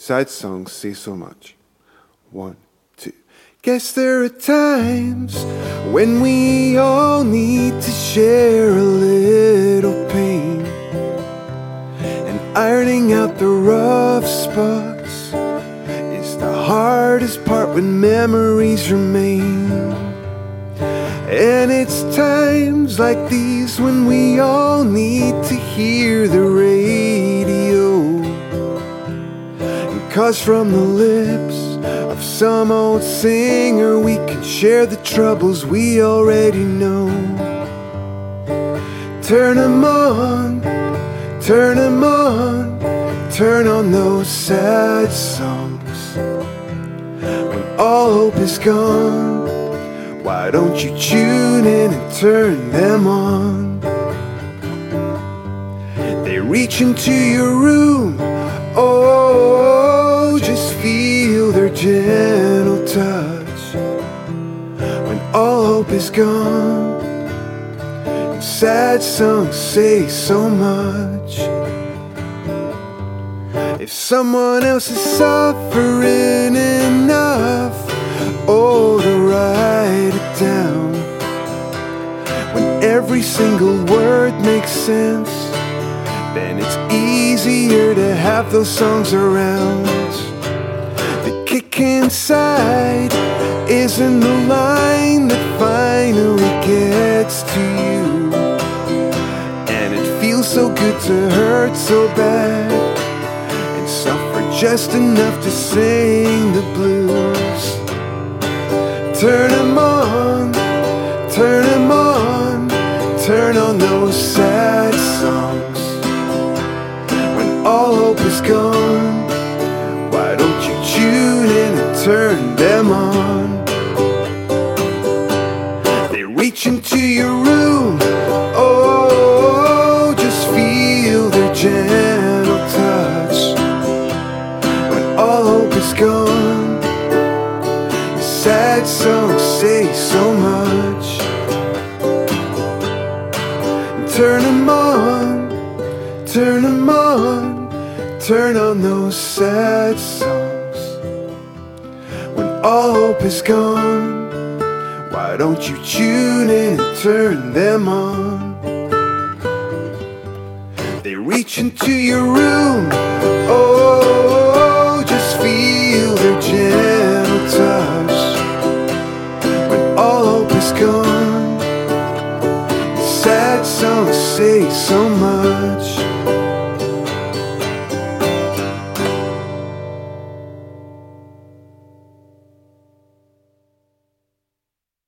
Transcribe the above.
Sad songs say so much. One, two. Guess there are times when we all need to share a little pain. And ironing out the rough spots is the hardest part when memories remain. And it's times like these when we all need to hear the radio. Cause from the lips of some old singer we can share the troubles we already know. Turn 'em on, turn 'em on, turn on those sad songs. When all hope is gone. Why don't you tune in and turn them on? They reach into your room, touch. When all hope is gone, and sad songs say so much. If someone else is suffering enough, oh, to write it down. When every single word makes sense, then it's easier to have those songs around. Inside isn't the line that finally gets to you. And it feels so good to hurt so bad and suffer just enough to sing the blues. Turn them on, turn them on? They reach into your room, oh, just feel their gentle touch. When all hope is gone, sad songs say so much. Turn them on, turn them on, turn on those sad songs all hope is gone. Why don't you tune in and turn them on? They reach into your room. Oh, just feel their gentle touch. When all hope is gone, sad songs say so much.